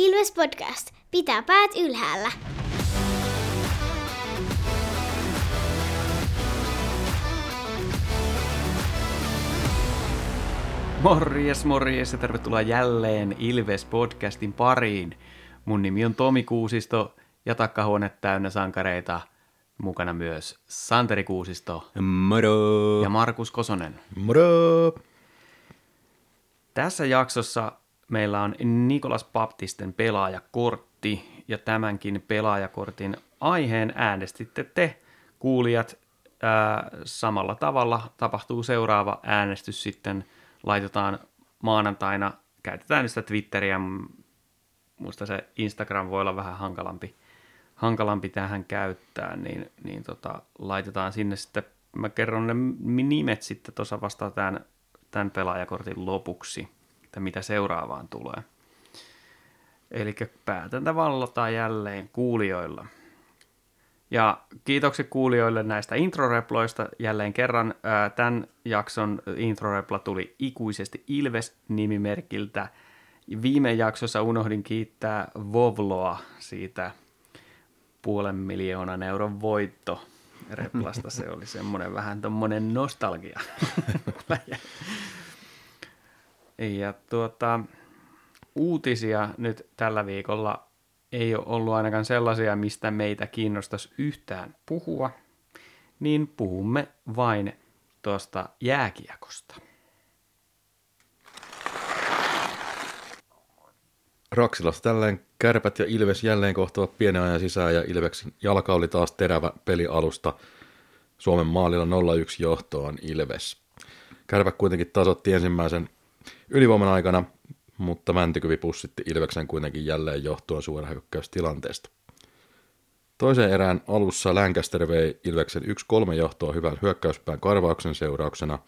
Ilves Podcast. Pitää päät ylhäällä. Morjes, morjes ja tervetuloa jälleen Ilves Podcastin pariin. Mun nimi on Tomi Kuusisto ja takkahuone täynnä sankareita. Mukana myös Santeri Kuusisto Moro! ja Markus Kosonen. Moro! Tässä jaksossa meillä on Nikolas Baptisten pelaajakortti ja tämänkin pelaajakortin aiheen äänestitte te kuulijat. Ää, samalla tavalla tapahtuu seuraava äänestys sitten. Laitetaan maanantaina, käytetään sitä Twitteriä, muista se Instagram voi olla vähän hankalampi, hankalampi tähän käyttää, niin, niin tota, laitetaan sinne sitten, mä kerron ne nimet sitten tuossa vasta tämän, tämän pelaajakortin lopuksi, että mitä seuraavaan tulee. Eli päätäntä vallataan jälleen kuulijoilla. Ja kiitokset kuulijoille näistä introreploista jälleen kerran. Tämän jakson introrepla tuli ikuisesti Ilves-nimimerkiltä. Viime jaksossa unohdin kiittää Vovloa siitä puolen miljoonan euron voitto replasta. Se oli semmoinen vähän tommonen nostalgia. ja tuota, uutisia nyt tällä viikolla ei ole ollut ainakaan sellaisia, mistä meitä kiinnostaisi yhtään puhua, niin puhumme vain tuosta jääkiekosta. Raksilassa tälleen kärpät ja Ilves jälleen kohtavat pienen ajan sisään ja Ilveksen jalka oli taas terävä pelialusta. Suomen maalilla 0-1 johtoon Ilves. Kärpät kuitenkin tasotti ensimmäisen ylivoiman aikana, mutta Mäntykyvi pussitti Ilveksen kuitenkin jälleen johtoon suorahyökkäystilanteesta. Toisen erään alussa Lancaster vei Ilveksen 1-3 johtoa hyvän hyökkäyspään karvauksen seurauksena.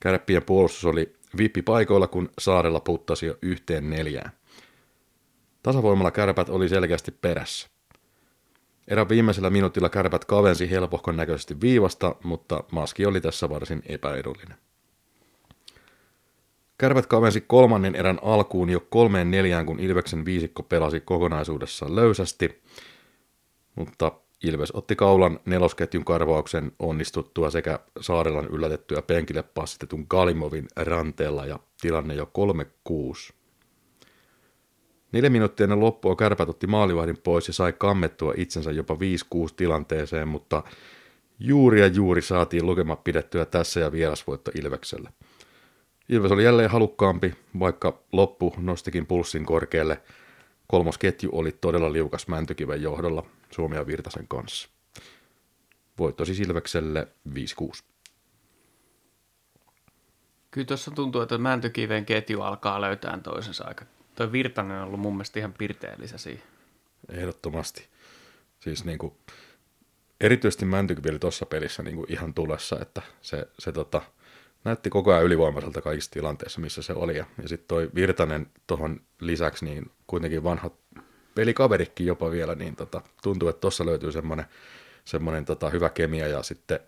Kärppien puolustus oli vippi paikoilla, kun Saarella puttasi jo yhteen neljään. Tasavoimalla kärpät oli selkeästi perässä. Erän viimeisellä minuutilla kärpät kavensi helpohkon näköisesti viivasta, mutta maski oli tässä varsin epäedullinen. Kärpät kavensi kolmannen erän alkuun jo kolmeen neljään, kun Ilveksen viisikko pelasi kokonaisuudessaan löysästi, mutta Ilves otti kaulan nelosketjun karvauksen onnistuttua sekä Saarelan yllätettyä penkille passitetun Galimovin ranteella ja tilanne jo 3-6. Neljä minuuttia ennen loppua kärpät otti maalivahdin pois ja sai kammettua itsensä jopa 5-6 tilanteeseen, mutta juuri ja juuri saatiin lukema pidettyä tässä ja vierasvoitto Ilvekselle. Ilves oli jälleen halukkaampi, vaikka loppu nostikin pulssin korkealle. Kolmosketju oli todella liukas Mäntykiven johdolla Suomi ja Virtasen kanssa. Voitto siis Ilvekselle 5-6. Kyllä tuossa tuntuu, että Mäntykiven ketju alkaa löytää toisensa aika. Toi Virtanen on ollut mun mielestä ihan pirteellistä siihen. Ehdottomasti. Siis niin kuin, erityisesti Mäntykivi oli tuossa pelissä niin kuin ihan tulessa, että se, se tota, näytti koko ajan ylivoimaiselta kaikissa tilanteissa, missä se oli. Ja, ja sitten toi Virtanen tuohon lisäksi, niin kuitenkin vanha pelikaverikin jopa vielä, niin tota, tuntuu, että tuossa löytyy semmoinen semmoinen tota, hyvä kemia ja sitten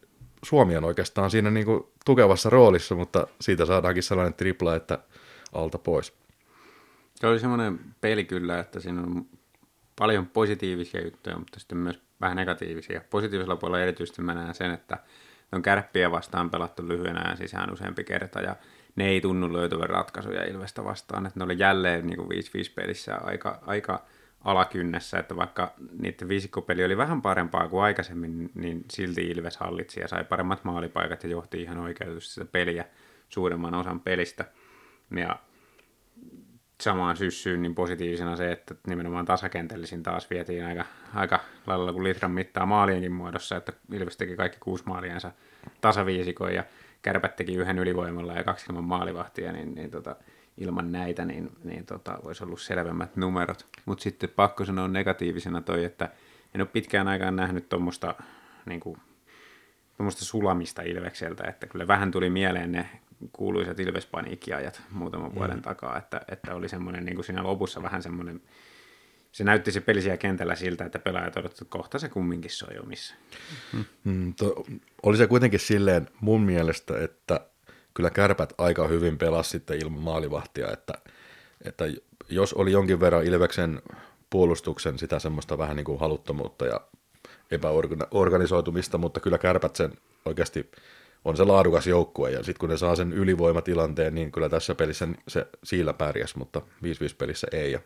Suomi on oikeastaan siinä niin kuin tukevassa roolissa, mutta siitä saadaankin sellainen tripla, että alta pois. Se oli semmoinen peli kyllä, että siinä on paljon positiivisia juttuja, mutta sitten myös vähän negatiivisia. Positiivisella puolella erityisesti mä näen sen, että on kärppiä vastaan pelattu lyhyen ajan sisään useampi kerta ja ne ei tunnu löytyvän ratkaisuja Ilvestä vastaan. Että ne oli jälleen niin kuin 5-5 pelissä aika, aika alakynnessä, että vaikka niiden viisikkopeli oli vähän parempaa kuin aikaisemmin, niin silti Ilves hallitsi ja sai paremmat maalipaikat ja johti ihan oikeutusti sitä peliä suuremman osan pelistä. Ja samaan syssyyn niin positiivisena se, että nimenomaan tasakentällisin taas vietiin aika, aika lailla kuin litran mittaa maalienkin muodossa, että Ilves teki kaikki kuusi maaliansa tasaviisikon ja Kärpät teki yhden ylivoimalla ja kaksi ilman maalivahtia, niin, niin tota, ilman näitä niin, niin tota, olisi ollut selvemmät numerot. Mutta sitten pakko sanoa negatiivisena toi, että en ole pitkään aikaan nähnyt tuommoista niin sulamista Ilvekseltä, että kyllä vähän tuli mieleen ne kuuluisat Ilvespaniikkiajat muutaman vuoden mm. takaa, että, että oli semmoinen niin kuin siinä lopussa vähän semmoinen, se näytti se peli siellä kentällä siltä, että pelaajat odottivat, että kohta se kumminkin soi omissa. Mm, to, oli se kuitenkin silleen mun mielestä, että kyllä kärpät aika hyvin pelasi sitten ilman maalivahtia, että, että jos oli jonkin verran Ilveksen puolustuksen sitä semmoista vähän niin kuin haluttomuutta ja epäorganisoitumista, mutta kyllä kärpät sen oikeasti on se laadukas joukkue, ja sitten kun ne saa sen ylivoimatilanteen, niin kyllä tässä pelissä se siillä pärjäs, mutta 5-5 pelissä ei, ja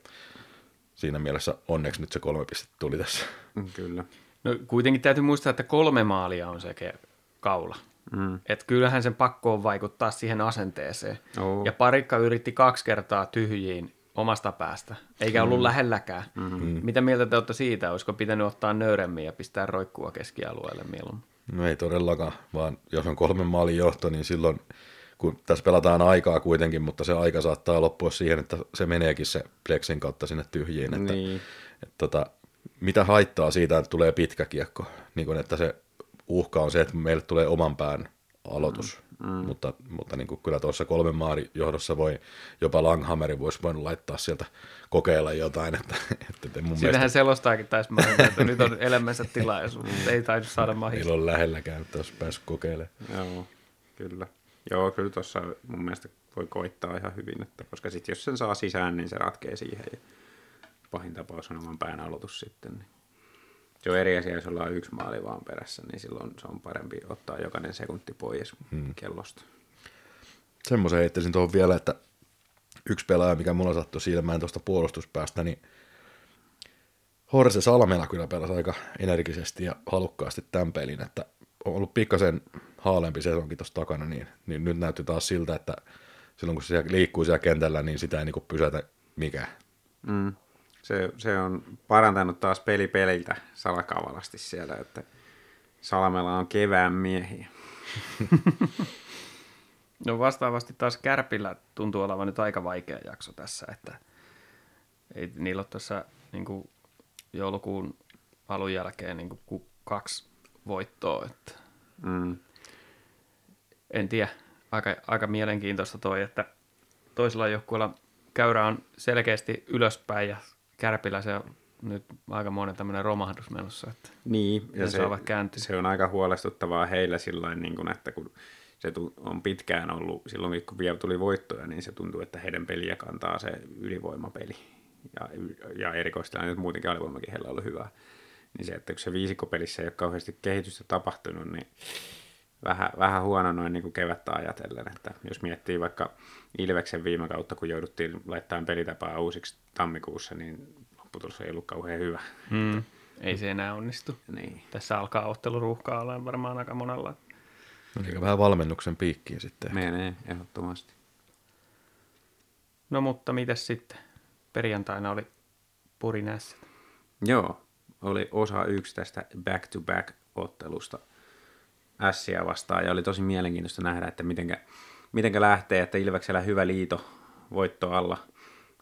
siinä mielessä onneksi nyt se kolme pistettä tuli tässä. Kyllä. No kuitenkin täytyy muistaa, että kolme maalia on se kaula. Mm. Et kyllähän sen pakko on vaikuttaa siihen asenteeseen. Oo. Ja parikka yritti kaksi kertaa tyhjiin omasta päästä, eikä ollut mm. lähelläkään. Mm-hmm. Mitä mieltä te olette siitä? Olisiko pitänyt ottaa nöyremmin ja pistää roikkua keskialueelle mieluummin? No ei todellakaan, vaan jos on kolmen maalin johto, niin silloin, kun tässä pelataan aikaa kuitenkin, mutta se aika saattaa loppua siihen, että se meneekin se pleksin kautta sinne tyhjiin. Että, Niin. että, tota, mitä haittaa siitä, että tulee pitkä kiekko, niin kun, että se uhka on se, että meille tulee oman pään aloitus, mm, mm. mutta, mutta niin kuin kyllä tuossa kolmen maalin johdossa voi, jopa Langhammeri voisi voinut laittaa sieltä kokeilla jotain, että, että mun Siinähän mielestä selostaakin taisi mainita, että nyt on elämänsä tilaisuus, mutta ei taidu saada mahista. ole lähelläkään, että olisi päässyt kokeilemaan. Joo, kyllä. Joo, kyllä tuossa mun mielestä voi koittaa ihan hyvin, että koska sitten jos sen saa sisään, niin se ratkee siihen. Ja pahin tapaus on oman pään aloitus sitten. Niin. Se on eri asia, jos ollaan yksi maali vaan perässä, niin silloin se on parempi ottaa jokainen sekunti pois hmm. kellosta. Semmoisen heittäisin tuohon vielä, että yksi pelaaja, mikä mulla sattui silmään tuosta puolustuspäästä, niin Horse Salmela kyllä pelasi aika energisesti ja halukkaasti tämän pelin, että on ollut pikkasen haalempi sesonkin tuossa takana, niin, niin nyt näytti taas siltä, että silloin kun se liikkuu siellä kentällä, niin sitä ei niinku pysäytä mikään. Mm. Se, se on parantanut taas peli peliltä salakavalasti siellä, että Salmella on kevään miehiä. No vastaavasti taas Kärpillä tuntuu olevan nyt aika vaikea jakso tässä, että ei niillä ole tässä niin kuin joulukuun alun jälkeen niin kuin ku- kaksi voittoa, että Mm. en tiedä, aika, aika mielenkiintoista toi, että toisella joukkueella käyrä on selkeästi ylöspäin ja Kärpillä se on nyt aika monen tämmöinen romahdus menossa, että Niin, saavat kääntyä. se on aika huolestuttavaa heillä sillä niin kuin, että kun se on pitkään ollut, silloin kun vielä tuli voittoja, niin se tuntuu, että heidän peliä kantaa se ylivoimapeli. Ja, ja erikoisesti nyt muutenkin alivoimakin heillä on ollut hyvä. Niin se, että kun se viisikkopelissä ei ole kauheasti kehitystä tapahtunut, niin vähän, vähän huono noin niin kuin kevättä ajatellen. Että jos miettii vaikka Ilveksen viime kautta, kun jouduttiin laittamaan pelitapaa uusiksi tammikuussa, niin lopputulos ei ollut kauhean hyvä. mm, ei se enää onnistu. Niin. Tässä alkaa otteluruuhkaa olla varmaan aika monella. Eli vähän valmennuksen piikkiin sitten. Menee ehdottomasti. No mutta mitäs sitten? Perjantaina oli Purinässä. Joo, oli osa yksi tästä back-to-back-ottelusta Ässiä vastaan, ja oli tosi mielenkiintoista nähdä, että mitenkä, mitenkä lähtee, että Ilveksellä hyvä liito voitto alla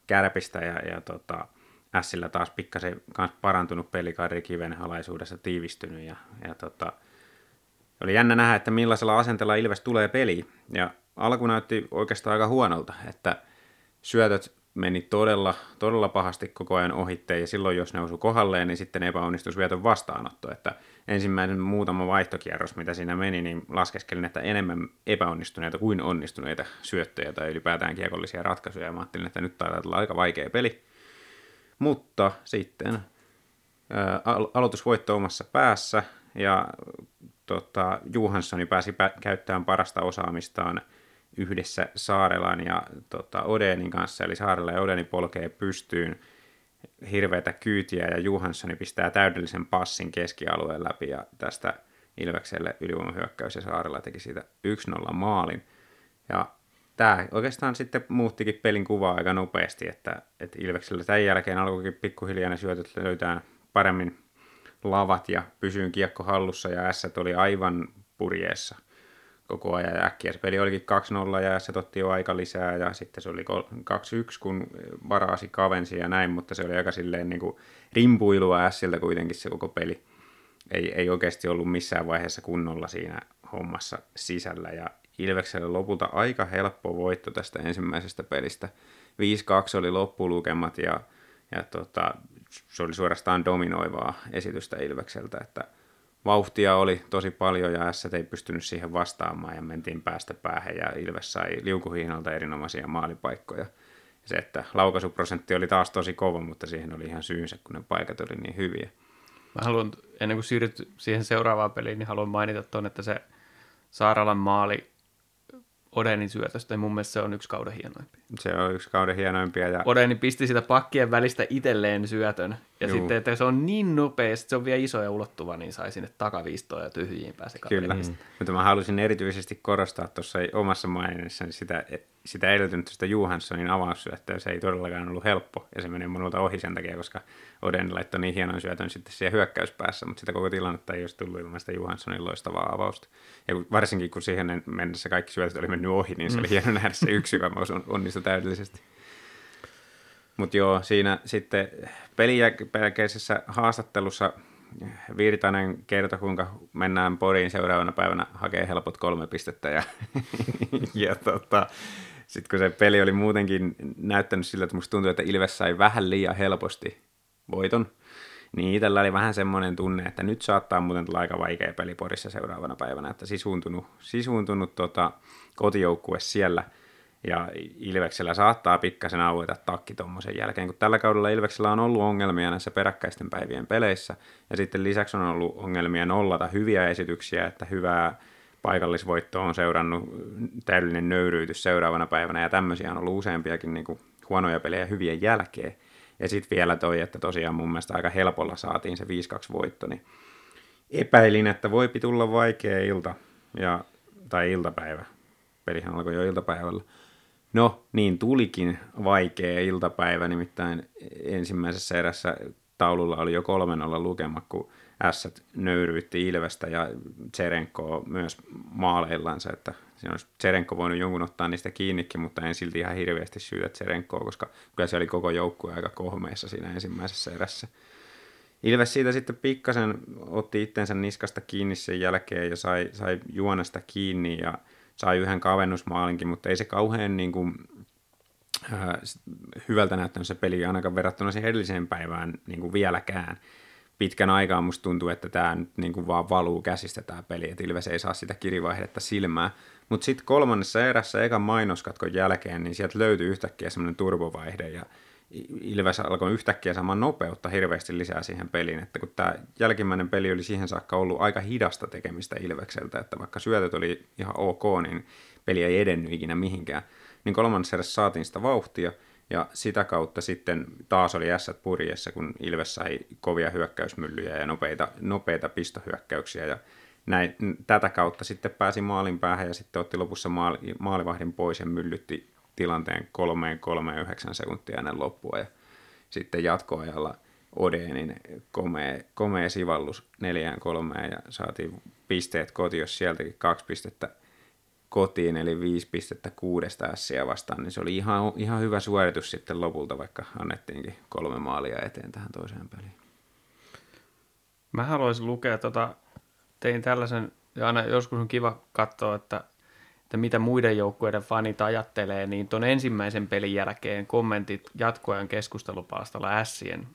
Kärpistä, ja, ja tota, Ässillä taas pikkasen kans parantunut peli Kari Kiven alaisuudessa tiivistynyt, ja, ja tota, oli jännä nähdä, että millaisella asenteella Ilves tulee peliin, ja alku näytti oikeastaan aika huonolta, että syötöt meni todella, todella pahasti koko ajan ohitteen, ja silloin jos ne osui kohdalleen, niin sitten epäonnistui syötön vastaanotto, että ensimmäinen muutama vaihtokierros, mitä siinä meni, niin laskeskelin, että enemmän epäonnistuneita kuin onnistuneita syöttöjä tai ylipäätään kiekollisia ratkaisuja, ja mä ajattelin, että nyt taitaa olla aika vaikea peli. Mutta sitten ää, al- aloitusvoitto omassa päässä, ja tota, Johanssoni pääsi pä- käyttämään parasta osaamistaan yhdessä Saarelan ja tota, Odenin kanssa, eli Saarela ja Odeni polkee pystyyn hirveätä kyytiä ja Johanssoni pistää täydellisen passin keskialueen läpi ja tästä Ilvekselle ylivoimahyökkäys ja Saarella teki siitä 1-0 maalin. Ja tämä oikeastaan sitten muuttikin pelin kuvaa aika nopeasti, että, että Ilveksellä tämän jälkeen alkoikin pikkuhiljaa ne syötöt löytää paremmin lavat ja pysyyn kiekko hallussa ja S oli aivan purjeessa koko ajan ja äkkiä se peli olikin 2-0 ja se otti jo aika lisää ja sitten se oli 2-1 kun varaasi kavensi ja näin, mutta se oli aika silleen niin kuin rimpuilua Siltä kuitenkin se koko peli. Ei, ei oikeasti ollut missään vaiheessa kunnolla siinä hommassa sisällä ja Ilvekselle lopulta aika helppo voitto tästä ensimmäisestä pelistä. 5-2 oli loppulukemat ja, ja tota, se oli suorastaan dominoivaa esitystä Ilvekseltä, että vauhtia oli tosi paljon ja S ei pystynyt siihen vastaamaan ja mentiin päästä päähän ja Ilves sai liukuhihnalta erinomaisia maalipaikkoja. se, että laukaisuprosentti oli taas tosi kova, mutta siihen oli ihan syynsä, kun ne paikat oli niin hyviä. Mä haluan, ennen kuin siirryt siihen seuraavaan peliin, niin haluan mainita tuon, että se Saaralan maali Odenin syötöstä, niin mun mielestä se on yksi kauden hienoimpia. Se on yksi kauden hienoimpia. Ja... Odeni pisti sitä pakkien välistä itselleen syötön. Ja Juu. sitten, että se on niin nopea, että se on vielä iso ja ulottuva, niin sai sinne takaviistoon ja tyhjiin pääse Kyllä, mm. mutta mä halusin erityisesti korostaa tuossa omassa mainitsessani sitä, sitä edellytystä Johanssonin avaussyöttöä. Se ei todellakaan ollut helppo ja se meni minulta ohi sen takia, koska Oden laittoi niin hienon syötön sitten siellä hyökkäyspäässä, mutta sitä koko tilannetta ei olisi tullut ilman sitä Johanssonin loistavaa avausta. Ja varsinkin kun siihen mennessä kaikki syötöt oli mennyt ohi, niin se oli mm. hieno nähdä se yksi, joka onnistui täydellisesti. Mutta joo, siinä sitten pelijälkeisessä haastattelussa Virtanen kertoi, kuinka mennään Poriin seuraavana päivänä hakee helpot kolme pistettä. Ja, ja tota, sitten kun se peli oli muutenkin näyttänyt sillä, että musta tuntui, että Ilves sai vähän liian helposti voiton, niin itsellä oli vähän semmoinen tunne, että nyt saattaa muuten tulla aika vaikea peli Porissa seuraavana päivänä, että sisuuntunut, sisuuntunut tota, kotijoukkue siellä – ja Ilveksellä saattaa pikkasen aueta takki tuommoisen jälkeen, kun tällä kaudella Ilveksellä on ollut ongelmia näissä peräkkäisten päivien peleissä, ja sitten lisäksi on ollut ongelmia nollata hyviä esityksiä, että hyvää paikallisvoittoa on seurannut täydellinen nöyryytys seuraavana päivänä, ja tämmöisiä on ollut useampiakin niin kuin huonoja pelejä hyvien jälkeen. Ja sitten vielä toi, että tosiaan mun mielestä aika helpolla saatiin se 5-2 voitto, niin epäilin, että voipi tulla vaikea ilta ja, tai iltapäivä. Pelihän alkoi jo iltapäivällä. No, niin tulikin vaikea iltapäivä, nimittäin ensimmäisessä erässä taululla oli jo kolmen olla lukema, kun S nöyryytti Ilvestä ja Tserenko myös maaleillansa, että siinä olisi Tserenko voinut jonkun ottaa niistä kiinnikin, mutta en silti ihan hirveästi syytä Tserenkoa, koska kyllä se oli koko joukkue aika kohmeessa siinä ensimmäisessä erässä. Ilves siitä sitten pikkasen otti itsensä niskasta kiinni sen jälkeen ja sai, sai juonesta kiinni ja sai yhden kavennusmaalinkin, mutta ei se kauhean niin kuin, äh, hyvältä näyttänyt se peli ainakaan verrattuna siihen edelliseen päivään niin kuin vieläkään. Pitkän aikaa musta tuntuu, että tämä nyt niin kuin vaan valuu käsistä tämä peli, että Ilves ei saa sitä kirivaihdetta silmää. Mutta sitten kolmannessa erässä ekan mainoskatkon jälkeen, niin sieltä löytyi yhtäkkiä semmoinen turbovaihde ja Ilves alkoi yhtäkkiä saamaan nopeutta hirveästi lisää siihen peliin, että kun tämä jälkimmäinen peli oli siihen saakka ollut aika hidasta tekemistä Ilvekseltä, että vaikka syötöt oli ihan ok, niin peli ei edennyt ikinä mihinkään, niin kolmannessa edes saatiin sitä vauhtia, ja sitä kautta sitten taas oli ässät purjessa, kun Ilves sai kovia hyökkäysmyllyjä ja nopeita, nopeita pistohyökkäyksiä, ja näin, tätä kautta sitten pääsi maalin päähän ja sitten otti lopussa maali, maalivahdin pois ja myllytti tilanteen kolmeen, kolmeen, yhdeksän sekuntia ennen loppua ja sitten jatkoajalla Odenin komea, komea sivallus neljään kolmeen ja saatiin pisteet kotiin, jos sieltäkin kaksi pistettä kotiin, eli viisi pistettä kuudesta ässiä vastaan, niin se oli ihan, ihan hyvä suoritus sitten lopulta, vaikka annettiinkin kolme maalia eteen tähän toiseen peliin. Mä haluaisin lukea, tota, tein tällaisen, ja aina joskus on kiva katsoa, että että mitä muiden joukkueiden fanit ajattelee, niin tuon ensimmäisen pelin jälkeen kommentit jatkoajan keskustelupalstalla Sien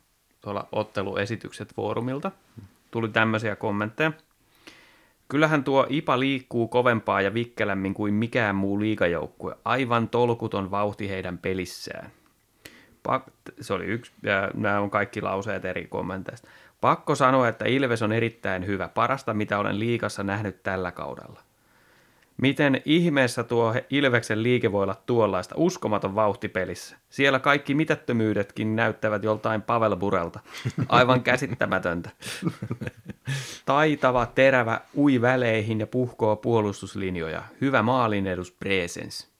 tuolla otteluesitykset foorumilta. Tuli tämmöisiä kommentteja. Kyllähän tuo IPA liikkuu kovempaa ja vikkelämmin kuin mikään muu liigajoukkue. Aivan tolkuton vauhti heidän pelissään. Pak- se oli yksi, ja nämä on kaikki lauseet eri kommenteista. Pakko sanoa, että Ilves on erittäin hyvä, parasta mitä olen liikassa nähnyt tällä kaudella. Miten ihmeessä tuo Ilveksen liike voi olla tuollaista uskomaton vauhtipelissä? Siellä kaikki mitättömyydetkin näyttävät joltain Pavel Burelta. Aivan käsittämätöntä. Taitava, terävä, ui väleihin ja puhkoo puolustuslinjoja. Hyvä maalinedus presens.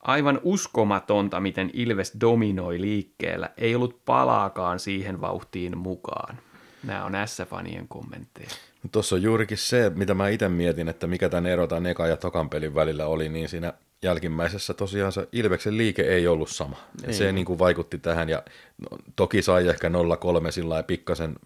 Aivan uskomatonta, miten Ilves dominoi liikkeellä. Ei ollut palaakaan siihen vauhtiin mukaan. Nämä on S-fanien kommentteja. Tuossa on juurikin se, mitä mä itse mietin, että mikä tämän ero tämän eka ja tokan pelin välillä oli, niin siinä jälkimmäisessä tosiaan se Ilveksen liike ei ollut sama. Ja se niin kuin vaikutti tähän, ja no, toki sai ehkä 0-3 sillä pikkasen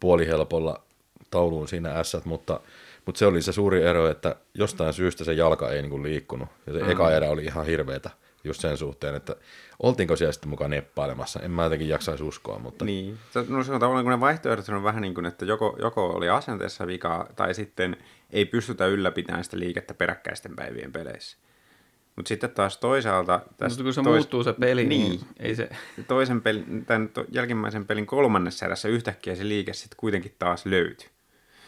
puolihelpolla tauluun siinä S, mutta, mutta se oli se suuri ero, että jostain syystä se jalka ei niin kuin liikkunut, ja se mm. eka erä oli ihan hirveetä just sen suhteen, että oltiinko siellä sitten mukaan neppailemassa. En mä jotenkin jaksaisi uskoa, mutta... Niin, no se on tavallaan kun ne vaihtoehdot on vähän niin kuin, että joko, joko oli asenteessa vikaa tai sitten ei pystytä ylläpitämään sitä liikettä peräkkäisten päivien peleissä. Mutta sitten taas toisaalta... Mutta kun se tois... muuttuu se peli, niin, niin ei se... Toisen pelin, tämän to, jälkimmäisen pelin kolmannessa erässä yhtäkkiä se liike sitten kuitenkin taas löytyi.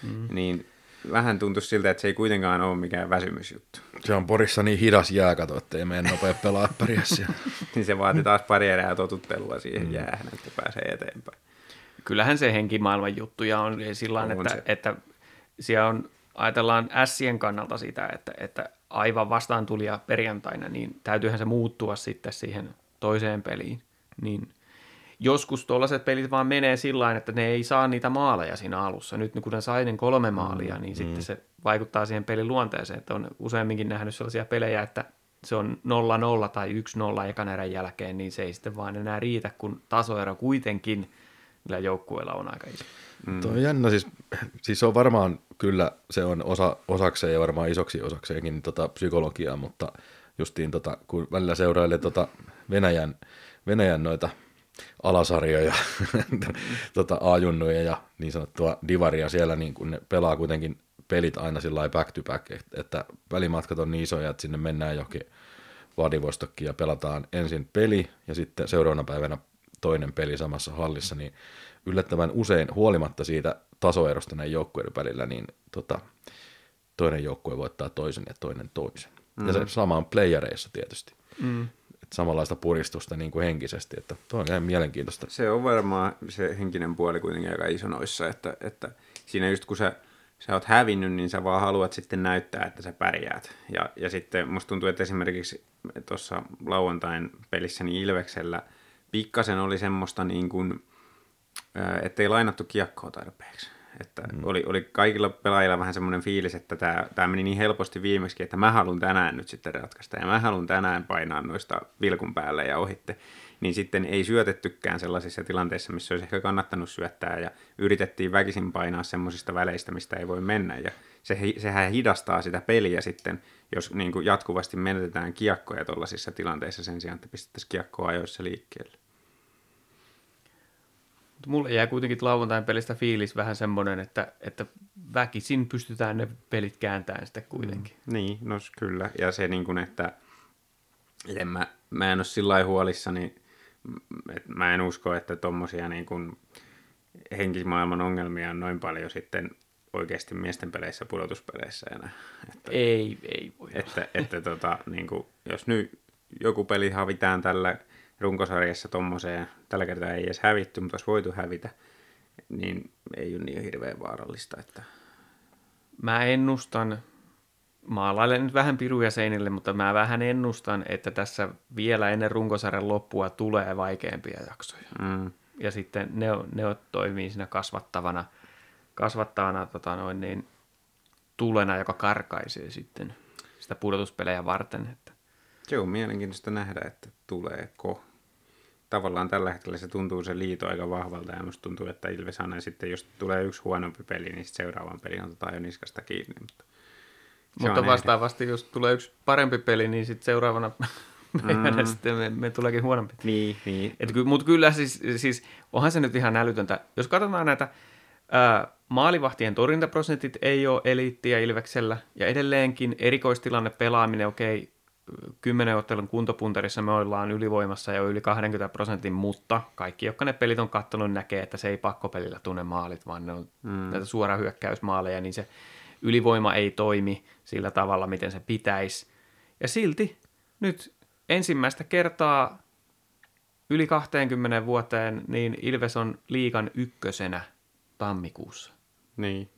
Mm. Niin vähän tuntui siltä, että se ei kuitenkaan ole mikään väsymysjuttu. Se on Porissa niin hidas jääkato, että ei mene nopea pelaa pärjässä. niin se vaati taas pari erää totuttelua siihen mm. jäähän, että pääsee eteenpäin. Kyllähän se henkimaailman juttuja on sillä on että, että siellä on, ajatellaan ässien kannalta sitä, että, että aivan vastaan tuli perjantaina, niin täytyyhän se muuttua sitten siihen toiseen peliin. Niin joskus tuollaiset pelit vaan menee sillä että ne ei saa niitä maaleja siinä alussa. Nyt kun ne sai ne kolme maalia, niin mm. sitten se vaikuttaa siihen pelin luonteeseen. Että on useamminkin nähnyt sellaisia pelejä, että se on 0-0 tai 1-0 ekan erän jälkeen, niin se ei sitten vaan enää riitä, kun tasoero kuitenkin niillä joukkueilla on aika iso. Mm. Tuo on jännä, siis, siis on varmaan kyllä, se on osa, osakseen ja varmaan isoksi osakseenkin tota, psykologiaa, mutta justiin tota, kun välillä seurailee tota Venäjän, Venäjän noita alasarjoja, tota, ajunnuja ja niin sanottua divaria siellä, niin kun ne pelaa kuitenkin pelit aina sillä back to back, että välimatkat on niin isoja, että sinne mennään johonkin Vladivostokkiin ja pelataan ensin peli ja sitten seuraavana päivänä toinen peli samassa hallissa, niin yllättävän usein huolimatta siitä tasoerosta näiden joukkueiden välillä, niin tota, toinen joukkue voittaa toisen ja toinen toisen. Mm. Ja se mm. sama on playereissa tietysti. Mm samanlaista puristusta niin kuin henkisesti, että tuo on ihan mielenkiintoista. Se on varmaan se henkinen puoli kuitenkin aika iso noissa, että, että siinä just kun sä, sä oot hävinnyt, niin sä vaan haluat sitten näyttää, että sä pärjäät. Ja, ja sitten musta tuntuu, että esimerkiksi tuossa lauantain pelissä niin Ilveksellä pikkasen oli semmoista niin kuin, ettei lainattu kiekkoa tarpeeksi. Että mm. oli, oli kaikilla pelaajilla vähän semmoinen fiilis, että tämä, tämä meni niin helposti viimeksi, että mä haluan tänään nyt sitten ratkaista ja mä haluan tänään painaa noista vilkun päälle ja ohitte. Niin sitten ei syötettykään sellaisissa tilanteissa, missä olisi ehkä kannattanut syöttää ja yritettiin väkisin painaa semmoisista väleistä, mistä ei voi mennä. Ja se, sehän hidastaa sitä peliä sitten, jos niin kuin jatkuvasti menetetään kiekkoja tuollaisissa tilanteissa sen sijaan, että pistettäisiin kiekkoa ajoissa liikkeelle. Mutta mulle jää kuitenkin lauantain pelistä fiilis vähän semmoinen, että, että väkisin pystytään ne pelit kääntämään sitten kuitenkin. Mm, niin, no kyllä. Ja se niin kuin, että en mä, mä en ole sillä huolissani, että mä en usko, että tuommoisia niin kuin henkismaailman ongelmia on noin paljon sitten oikeasti miesten peleissä pudotuspeleissä enää. Että, ei, ei voi Että, että, että tota, niin kuin, jos nyt joku peli havitään tällä runkosarjassa tuommoiseen, tällä kertaa ei edes hävitty, mutta olisi voitu hävitä, niin ei ole niin hirveän vaarallista. Että... Mä ennustan, maalailen nyt vähän piruja seinille, mutta mä vähän ennustan, että tässä vielä ennen runkosarjan loppua tulee vaikeampia jaksoja. Mm. Ja sitten ne, ne toimii siinä kasvattavana, kasvattavana tota noin, niin, tulena, joka karkaisee sitten sitä pudotuspelejä varten. Se on mielenkiintoista nähdä, että tuleeko tavallaan tällä hetkellä se tuntuu se liito aika vahvalta ja musta tuntuu, että Ilves aina sitten, jos tulee yksi huonompi peli, niin sitten seuraavan pelin otetaan jo niskasta kiinni. Mutta, mutta vastaavasti, jos tulee yksi parempi peli, niin sitten seuraavana mm. sitten me, me tuleekin huonompi. Niin, niin. Et, mutta kyllä siis, siis onhan se nyt ihan älytöntä. Jos katsotaan näitä ää, maalivahtien torjuntaprosentit ei ole eliittiä Ilveksellä ja edelleenkin erikoistilanne pelaaminen, okei, okay, kymmenen ottelun kuntopunterissa me ollaan ylivoimassa jo yli 20 prosentin, mutta kaikki, jotka ne pelit on katsonut, näkee, että se ei pakkopelillä tunne maalit, vaan ne on mm. näitä suora hyökkäysmaaleja, niin se ylivoima ei toimi sillä tavalla, miten se pitäisi. Ja silti nyt ensimmäistä kertaa yli 20 vuoteen, niin Ilves on liikan ykkösenä tammikuussa. Niin.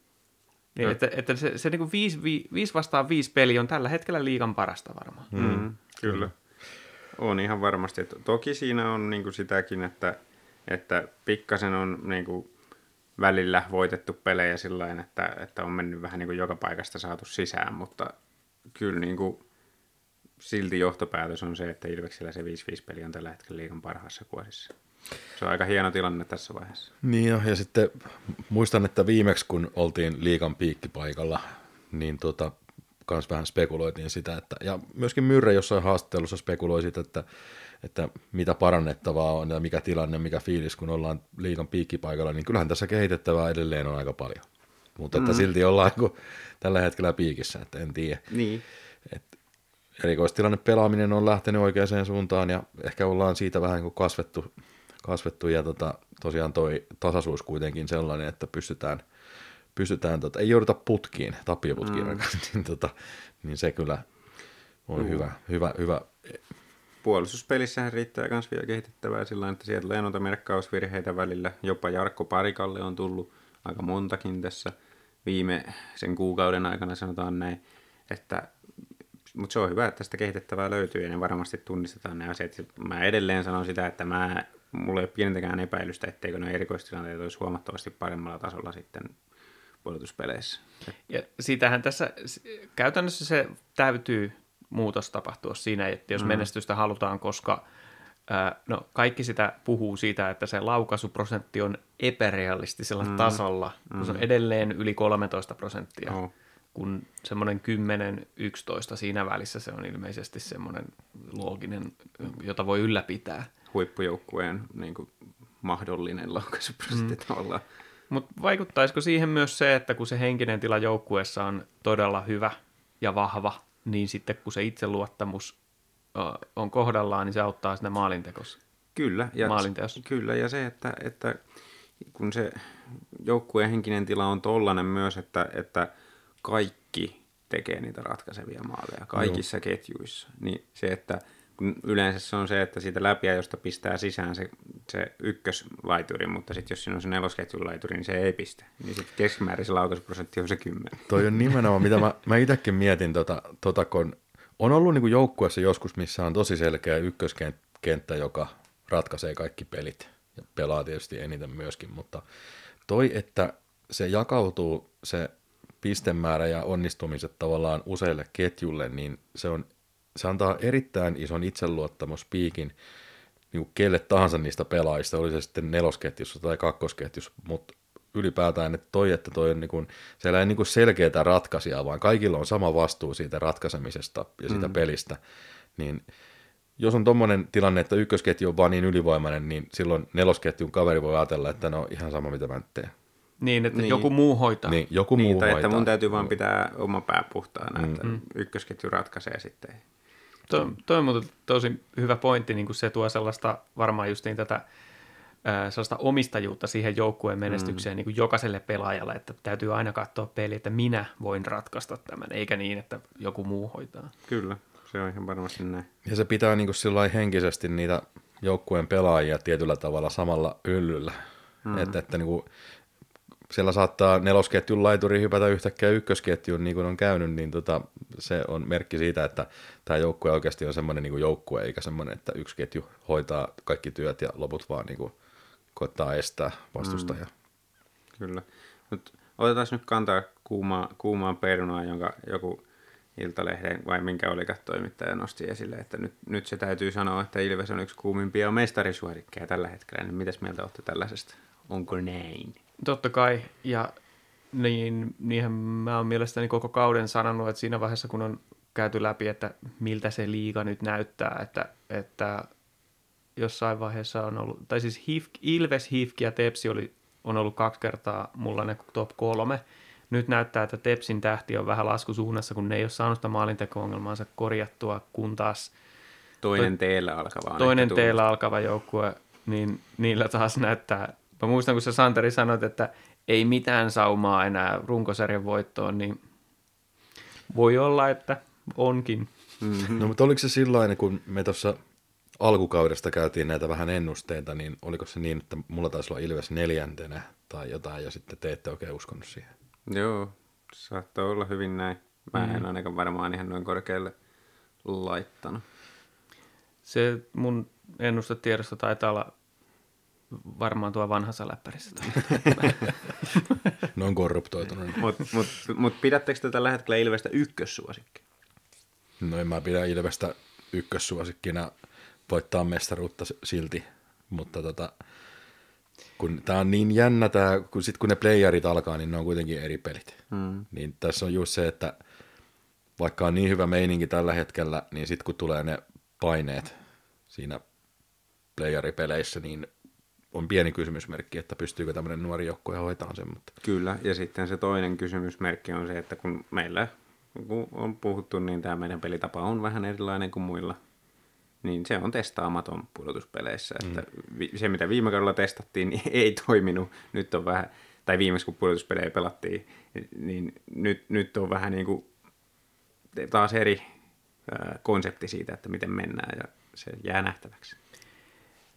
Niin, että, että se, se niin 5, 5 vastaan 5 peli on tällä hetkellä liikan parasta varmaan. Mm, mm. Kyllä. On ihan varmasti. Toki siinä on niin kuin sitäkin, että, että pikkasen on niin kuin välillä voitettu pelejä sillä että, että on mennyt vähän niin kuin joka paikasta saatu sisään, mutta kyllä niin kuin silti johtopäätös on se, että Ilveksellä se 5-5 peli on tällä hetkellä liikan parhaassa kuosissa. Se on aika hieno tilanne tässä vaiheessa. Niin jo, ja sitten muistan, että viimeksi kun oltiin liikan piikkipaikalla, niin tota, kans vähän spekuloitiin sitä, että, ja myöskin Myrre jossain haastattelussa spekuloi sitä, että, että mitä parannettavaa on ja mikä tilanne, mikä fiilis, kun ollaan liikan piikkipaikalla, niin kyllähän tässä kehitettävää edelleen on aika paljon. Mutta että mm. silti ollaan niin tällä hetkellä piikissä, että en tiedä. Niin. Et, erikoistilanne pelaaminen on lähtenyt oikeaan suuntaan ja ehkä ollaan siitä vähän kasvettu, kasvettu ja tota, tosiaan toi tasaisuus kuitenkin sellainen, että pystytään, pystytään tota, ei jouduta putkiin, tappioputkiin, mm. niin, tota, niin se kyllä on hyvä, hyvä, hyvä puolustuspelissähän riittää myös vielä kehitettävää sillä että sieltä tulee noita merkkausvirheitä välillä. Jopa Jarkko Parikalle on tullut aika montakin tässä viime sen kuukauden aikana, sanotaan näin. Että, mutta se on hyvä, että sitä kehitettävää löytyy ja ne varmasti tunnistetaan ne asiat. Mä edelleen sanon sitä, että mä, mulla ei ole pienintäkään epäilystä, etteikö ne erikoistilanteet olisi huomattavasti paremmalla tasolla sitten puolustuspeleissä. Ja siitähän tässä käytännössä se täytyy muutos tapahtua siinä, että jos mm. menestystä halutaan, koska no, kaikki sitä puhuu siitä, että se laukaisuprosentti on epärealistisella mm. tasolla, kun mm. se on mm. edelleen yli 13 prosenttia. Oh. Kun semmoinen 10-11 siinä välissä se on ilmeisesti semmoinen looginen, jota voi ylläpitää. Huippujoukkueen niin kuin, mahdollinen laukaisuprosentti mm. tavallaan. Mutta vaikuttaisiko siihen myös se, että kun se henkinen tila joukkueessa on todella hyvä ja vahva, niin sitten kun se itseluottamus on kohdallaan, niin se auttaa siinä maalintekossa. Kyllä, ja, kyllä, ja se, että, että kun se joukkueen henkinen tila on tollainen myös, että, että kaikki tekee niitä ratkaisevia maaleja kaikissa Joo. ketjuissa, niin se, että yleensä se on se, että siitä läpiä, josta pistää sisään se, se ykköslaituri, mutta sitten jos siinä on se nelosketjun laituri, niin se ei pistä. Niin sitten keskimäärin se laukausprosentti on se kymmenen. Toi on nimenomaan, mitä mä, mä itsekin mietin, tota, tota, kun on ollut niin joukkueessa joskus, missä on tosi selkeä ykköskenttä, joka ratkaisee kaikki pelit ja pelaa tietysti eniten myöskin, mutta toi, että se jakautuu se pistemäärä ja onnistumiset tavallaan useille ketjulle, niin se on se antaa erittäin ison itseluottamuspiikin niin kuin kelle tahansa niistä pelaajista, oli se sitten nelosketjussa tai kakkosketjussa, mutta ylipäätään, että toi, että toi on niin kuin, siellä ei niin kuin selkeää ratkaisijaa, vaan kaikilla on sama vastuu siitä ratkaisemisesta ja siitä mm. pelistä, niin jos on tuommoinen tilanne, että ykkösketju on vaan niin ylivoimainen, niin silloin nelosketjun kaveri voi ajatella, että no ihan sama mitä mä teen. Niin, että niin. joku muu hoitaa. Niin, joku niin, muu tai hoitaa. että mun täytyy vaan pitää oma pää puhtaana, mm. että ykkösketju ratkaisee sitten. Tuo, toi on muuten tosi hyvä pointti, niin kuin se tuo sellaista varmaan justiin tätä sellaista omistajuutta siihen joukkueen menestykseen mm. niin kuin jokaiselle pelaajalle, että täytyy aina katsoa peli, että minä voin ratkaista tämän, eikä niin, että joku muu hoitaa. Kyllä, se on ihan varmasti näin. Ja se pitää niin kuin henkisesti niitä joukkueen pelaajia tietyllä tavalla samalla yllyllä. Mm. Että, että niin kuin siellä saattaa nelosketjun laituri hypätä yhtäkkiä ykkösketjuun, niin kuin on käynyt, niin tota, se on merkki siitä, että tämä joukkue oikeasti on semmoinen niin joukkue, eikä semmoinen, että yksi ketju hoitaa kaikki työt ja loput vaan niin kuin koittaa estää vastustajaa. Mm. Kyllä. Mut otetaan nyt kantaa kuumaa, kuumaan perunaan, jonka joku Iltalehden vai minkä oli toimittaja nosti esille, että nyt, nyt se täytyy sanoa, että Ilves on yksi kuumimpia mestarisuorikkeja tällä hetkellä. Niin mitäs mieltä olette tällaisesta? Onko näin? Totta kai, ja niin, niinhän mä oon mielestäni koko kauden sanonut, että siinä vaiheessa kun on käyty läpi, että miltä se liiga nyt näyttää, että, että jossain vaiheessa on ollut, tai siis Hifk, Ilves, Hifki ja Tepsi oli, on ollut kaksi kertaa mulla ne top kolme. Nyt näyttää, että Tepsin tähti on vähän laskusuunnassa, kun ne ei ole saanut sitä maalinteko-ongelmaansa korjattua, kun taas toinen toi, teellä alkava toinen teellä alkava joukkue, niin niillä taas näyttää Mä muistan, kun sä Santeri sanoit, että ei mitään saumaa enää runkosarjan voittoon, niin voi olla, että onkin. Mm-hmm. No mutta oliko se silloin, kun me tuossa alkukaudesta käytiin näitä vähän ennusteita, niin oliko se niin, että mulla taisi olla Ilves neljäntenä tai jotain, ja sitten te ette oikein uskonut siihen? Joo, saattaa olla hyvin näin. Mä en mm. ainakaan varmaan ihan noin korkealle laittanut. Se mun ennustetiedosto taitaa olla varmaan tuo vanhassa läppärissä. ne on korruptoitunut. Mutta mut, mut pidättekö te tällä hetkellä Ilvestä ykkössuosikki? No en mä pidä Ilvestä ykkössuosikkina voittaa mestaruutta silti, mutta tota, kun tämä on niin jännä, tää, kun, sit kun ne playerit alkaa, niin ne on kuitenkin eri pelit. Hmm. Niin tässä on just se, että vaikka on niin hyvä meininki tällä hetkellä, niin sitten kun tulee ne paineet siinä playeripeleissä, niin on pieni kysymysmerkki, että pystyykö tämmöinen nuori joukkue hoitamaan sen. Mutta... Kyllä, ja sitten se toinen kysymysmerkki on se, että kun meillä kun on puhuttu, niin tämä meidän pelitapa on vähän erilainen kuin muilla. Niin se on testaamaton pudotuspeleissä. Mm. Että se, mitä viime kaudella testattiin, niin ei toiminut. Nyt on vähän, tai viimeksi kun pudotuspelejä pelattiin, niin nyt, nyt on vähän niin kuin taas eri konsepti siitä, että miten mennään ja se jää nähtäväksi.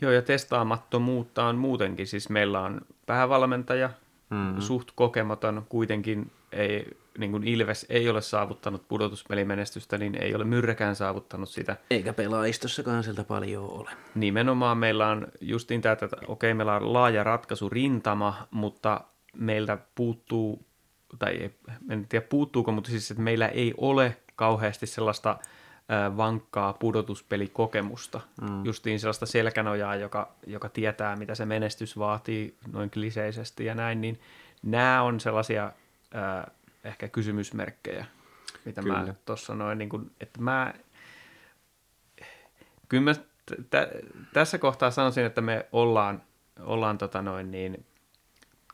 Joo, ja testaamattomuutta on muutenkin. Siis meillä on päävalmentaja, mm-hmm. suht kokematon, kuitenkin ei, niin kuin Ilves ei ole saavuttanut pudotuspelimenestystä, niin ei ole Myrräkään saavuttanut sitä. Eikä pelaajistossakaan sieltä paljon ole. Nimenomaan meillä on justiin tämä, että okei, meillä on laaja ratkaisu rintama, mutta meiltä puuttuu, tai en tiedä puuttuuko, mutta siis että meillä ei ole kauheasti sellaista vankkaa pudotuspelikokemusta. Mm. Justiin sellaista selkänojaa, joka, joka tietää, mitä se menestys vaatii noin kliseisesti ja näin, niin nämä on sellaisia äh, ehkä kysymysmerkkejä, mitä kyllä. mä tuossa noin, niin kuin, että mä, kyllä mä t- tässä kohtaa sanoisin, että me ollaan, ollaan tota noin niin,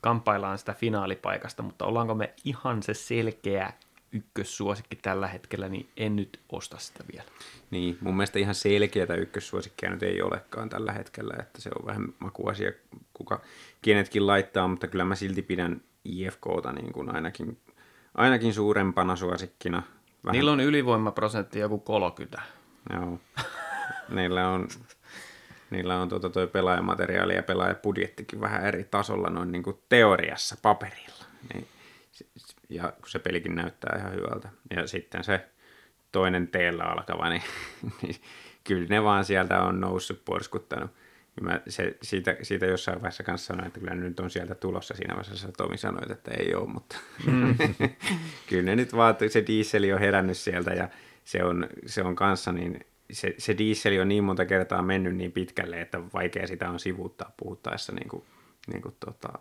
kamppaillaan sitä finaalipaikasta, mutta ollaanko me ihan se selkeä ykkössuosikki tällä hetkellä, niin en nyt osta sitä vielä. Niin, mun mielestä ihan selkeätä ykkössuosikkia nyt ei olekaan tällä hetkellä, että se on vähän makuasia, kuka kenetkin laittaa, mutta kyllä mä silti pidän IFKta niin kuin ainakin, ainakin suurempana suosikkina. Vähän... Niillä on ylivoimaprosentti joku 30. Joo. Niillä on, niillä on tuota toi pelaajamateriaali ja pelaajapudjettikin vähän eri tasolla noin niin kuin teoriassa paperilla. Niin ja kun se pelikin näyttää ihan hyvältä. Ja sitten se toinen teellä alkava, niin, niin kyllä ne vaan sieltä on noussut porskuttanut. mä se, siitä, siitä jossain vaiheessa kanssa sanoin, että kyllä nyt on sieltä tulossa siinä vaiheessa, Tomi sanoi, että ei ole, mutta mm. kyllä ne nyt vaan, se dieseli on herännyt sieltä ja se on, se on kanssa niin, se, se dieseli on niin monta kertaa mennyt niin pitkälle, että vaikea sitä on sivuuttaa puhuttaessa niin kuin, niin kuin tota,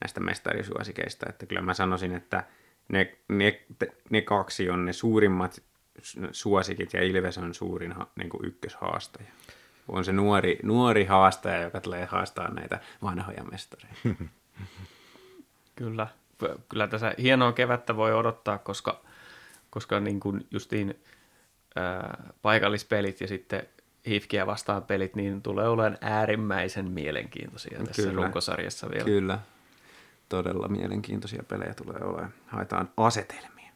näistä mestarisuosikeista. Että kyllä mä sanoisin, että ne, ne, ne kaksi on ne suurimmat suosikit ja Ilves on suurin niin kuin ykköshaastaja. On se nuori, nuori haastaja, joka tulee haastaa näitä vanhoja mestareita. Kyllä. Kyllä tässä hienoa kevättä voi odottaa, koska, koska niin kuin justiin ää, paikallispelit ja sitten Hifkiä vastaan pelit, niin tulee olemaan äärimmäisen mielenkiintoisia tässä Kyllä. runkosarjassa vielä. Kyllä, todella mielenkiintoisia pelejä tulee olemaan. Haetaan asetelmia.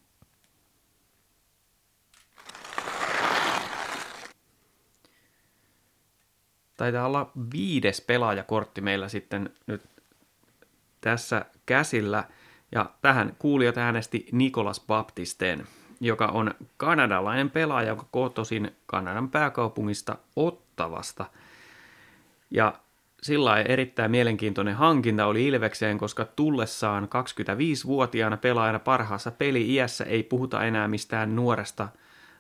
Taitaa olla viides pelaajakortti meillä sitten nyt tässä käsillä. Ja tähän kuulijat äänesti Nikolas Baptisten, joka on kanadalainen pelaaja, joka kotoisin Kanadan pääkaupungista Ottavasta. Ja sillä erittäin mielenkiintoinen hankinta oli Ilvekseen, koska tullessaan 25-vuotiaana pelaajana parhaassa peli-iässä. Ei puhuta enää mistään nuoresta,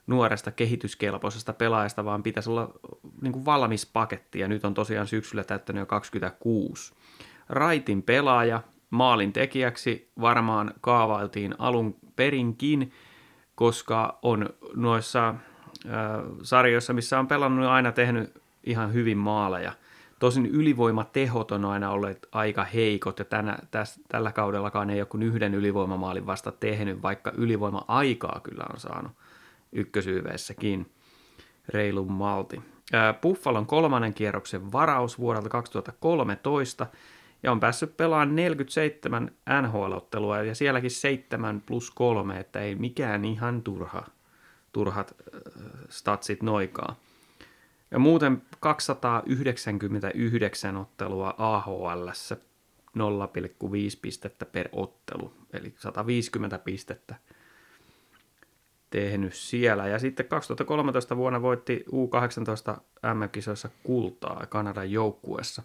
nuoresta kehityskelpoisesta pelaajasta, vaan pitäisi olla niin kuin valmis paketti, ja nyt on tosiaan syksyllä täyttänyt jo 26. Raitin pelaaja, maalin tekijäksi varmaan kaavailtiin alun perinkin, koska on noissa äh, sarjoissa, missä on pelannut aina tehnyt ihan hyvin maaleja – Tosin ylivoimatehot on aina olleet aika heikot ja tänä, täs, tällä kaudellakaan ei kuin yhden ylivoimamaalin vasta tehnyt, vaikka ylivoima-aikaa kyllä on saanut ykkösyyveessäkin reilun malti. Buffalon kolmannen kierroksen varaus vuodelta 2013 ja on päässyt pelaamaan 47 NHL-ottelua ja sielläkin 7 plus 3, että ei mikään ihan turha, turhat statsit noikaa. Ja muuten 299 ottelua AHL 0,5 pistettä per ottelu, eli 150 pistettä tehnyt siellä. Ja sitten 2013 vuonna voitti U18 MM-kisoissa kultaa Kanadan joukkuessa.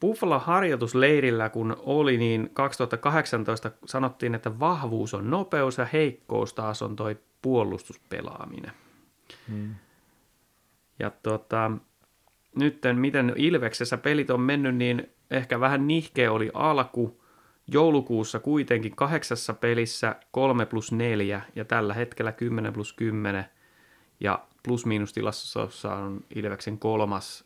Buffalo harjoitusleirillä kun oli, niin 2018 sanottiin, että vahvuus on nopeus ja heikkous taas on toi puolustuspelaaminen. Hmm. Ja tota, nyt miten Ilveksessä pelit on mennyt, niin ehkä vähän nihkeä oli alku. Joulukuussa kuitenkin kahdeksassa pelissä 3 plus 4 ja tällä hetkellä 10 plus 10 ja plus miinus tilassa on Ilveksen kolmas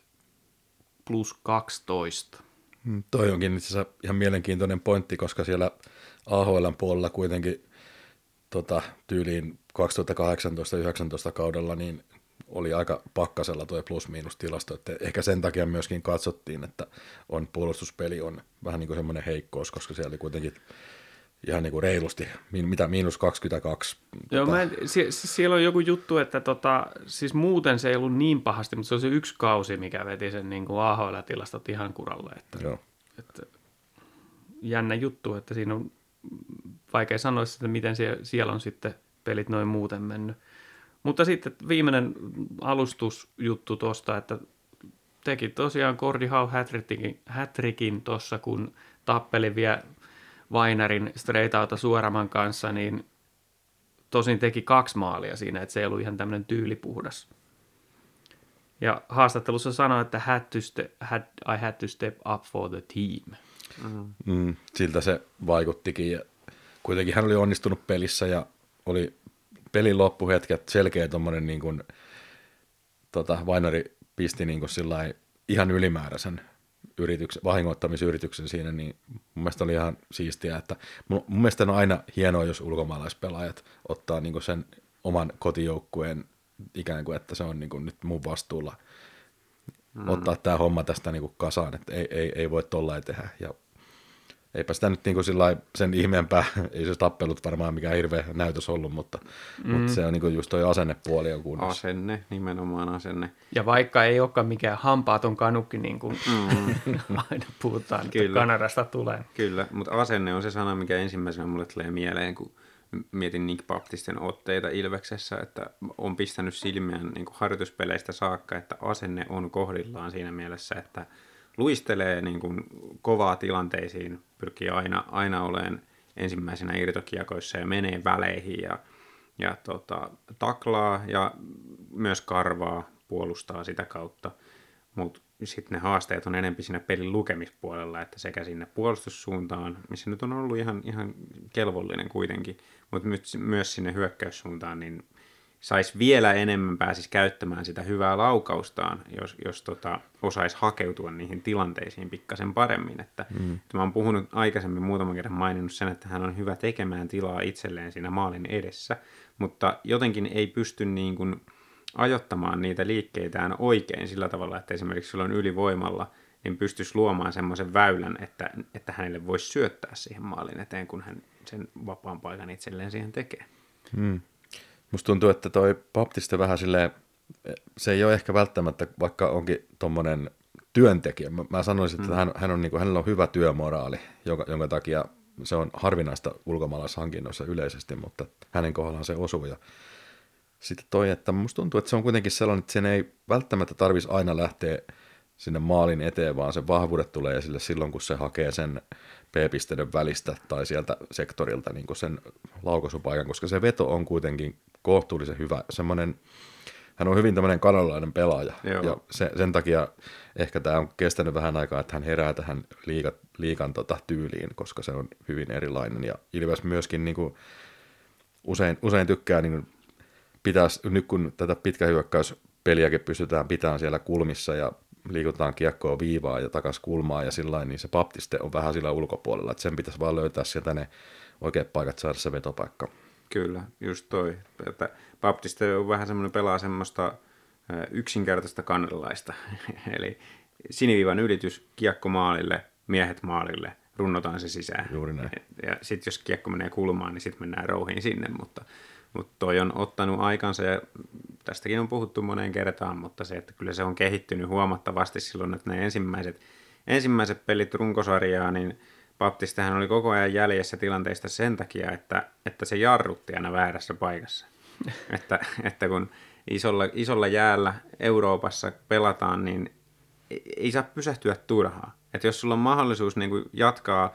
plus 12. Hmm, toi onkin itse asiassa ihan mielenkiintoinen pointti, koska siellä AHL puolella kuitenkin tota, tyyliin 2018-2019 kaudella, niin oli aika pakkasella tuo plus-miinus tilasto, että ehkä sen takia myöskin katsottiin, että on puolustuspeli on vähän niin kuin semmoinen heikkous, koska siellä oli kuitenkin ihan niin kuin reilusti, mitä miinus 22. Joo, tota, mä en, sie, siis siellä on joku juttu, että tota, siis muuten se ei ollut niin pahasti, mutta se on se yksi kausi, mikä veti sen niin kuin AHL-tilastot ihan kuralle. Että, Joo. että jännä juttu, että siinä on vaikea sanoa, että miten sie, siellä on sitten pelit noin muuten mennyt. Mutta sitten viimeinen alustusjuttu tuosta, että teki tosiaan Gordy Howe hätrikin, hätrikin tuossa, kun tappeli vielä Vainarin straight outa Suoraman kanssa, niin tosin teki kaksi maalia siinä, että se ei ollut ihan tämmöinen tyylipuhdas. Ja haastattelussa sanoi, että had to ste- had, I had to step up for the team. Mm, siltä se vaikuttikin. Ja kuitenkin hän oli onnistunut pelissä ja oli pelin loppuhetket selkeä tommonen niin kuin, tota, Vainari pisti niin kuin sillai ihan ylimääräisen yrityksen, vahingoittamisyrityksen siinä, niin mun mielestä oli ihan siistiä, että mun, mun mielestä on aina hienoa, jos ulkomaalaispelaajat ottaa niin kuin sen oman kotijoukkueen ikään kuin, että se on niin kuin nyt mun vastuulla mm. ottaa tämä homma tästä niin kuin kasaan, että ei, ei, ei voi tollain tehdä. Ja eipä sitä nyt niin sillai sen ihmeempää, ei se tappelut varmaan mikään hirveä näytös ollut, mutta, mm. mutta se on niin kuin just toi asennepuoli on kunnossa. Asenne, nimenomaan asenne. Ja vaikka ei olekaan mikään hampaaton kanukki, niin kuin mm. aina puhutaan, että Kyllä. Kanadasta tulee. Kyllä, mutta asenne on se sana, mikä ensimmäisenä mulle tulee mieleen, kun mietin Nick Baptisten otteita Ilveksessä, että on pistänyt silmiään niin harjoituspeleistä saakka, että asenne on kohdillaan siinä mielessä, että luistelee niin kuin kovaa tilanteisiin, pyrkii aina, aina olemaan ensimmäisenä irtokiekoissa ja menee väleihin ja, ja tota, taklaa ja myös karvaa, puolustaa sitä kautta. Mutta sitten ne haasteet on enemmän siinä pelin lukemispuolella, että sekä sinne puolustussuuntaan, missä nyt on ollut ihan, ihan kelvollinen kuitenkin, mutta myös sinne hyökkäyssuuntaan, niin saisi vielä enemmän pääsisi käyttämään sitä hyvää laukaustaan, jos, jos tota, osaisi hakeutua niihin tilanteisiin pikkasen paremmin. Että, mm. että mä oon puhunut aikaisemmin muutaman kerran maininnut sen, että hän on hyvä tekemään tilaa itselleen siinä maalin edessä, mutta jotenkin ei pysty niin kuin ajottamaan niitä liikkeitään oikein sillä tavalla, että esimerkiksi silloin ylivoimalla niin pystyisi luomaan semmoisen väylän, että, että hänelle voisi syöttää siihen maalin eteen, kun hän sen vapaan paikan itselleen siihen tekee. Mm. Musta tuntuu, että toi Baptiste vähän silleen, se ei ole ehkä välttämättä, vaikka onkin tommonen työntekijä. Mä, mä sanoisin, että mm. hän, hän on, niin kuin, hänellä on hyvä työmoraali, jonka, jonka takia se on harvinaista ulkomaalaishankinnoissa yleisesti, mutta hänen kohdallaan se osuu. Ja sitten toi, että musta tuntuu, että se on kuitenkin sellainen, että sen ei välttämättä tarvitsisi aina lähteä sinne maalin eteen, vaan se vahvuudet tulee esille silloin, kun se hakee sen P-pisteiden välistä tai sieltä sektorilta niin kuin sen laukaisupaikan, koska se veto on kuitenkin kohtuullisen hyvä. Semmoinen, hän on hyvin tämmöinen kanalainen pelaaja, Joo. ja se, sen takia ehkä tämä on kestänyt vähän aikaa, että hän herää tähän liiga, liikan tota, tyyliin, koska se on hyvin erilainen, ja Ilves myöskin niin kuin, usein, usein tykkää niin pitäisi, nyt kun tätä pitkähyökkäyspeliäkin pystytään pitämään siellä kulmissa ja liikutaan kiekkoa viivaa ja takas kulmaa ja sillä niin se baptiste on vähän sillä ulkopuolella, että sen pitäisi vaan löytää sieltä ne oikeat paikat saada se vetopaikka. Kyllä, just toi. Että Baptiste on vähän semmoinen pelaa semmoista yksinkertaista kannelaista. Eli siniviivan ylitys, kiekko maalille, miehet maalille, runnotaan se sisään. Juuri näin. Ja sitten jos kiekko menee kulmaan, niin sitten mennään rouhiin sinne, mutta, mutta toi on ottanut aikansa ja tästäkin on puhuttu moneen kertaan, mutta se, että kyllä se on kehittynyt huomattavasti silloin, että ne ensimmäiset, ensimmäiset pelit runkosarjaa, niin Baptistehän oli koko ajan jäljessä tilanteista sen takia, että, että se jarrutti aina väärässä paikassa. että, että kun isolla, isolla jäällä Euroopassa pelataan, niin ei- saa pysähtyä turhaan. Että jos sulla on mahdollisuus niin kuin jatkaa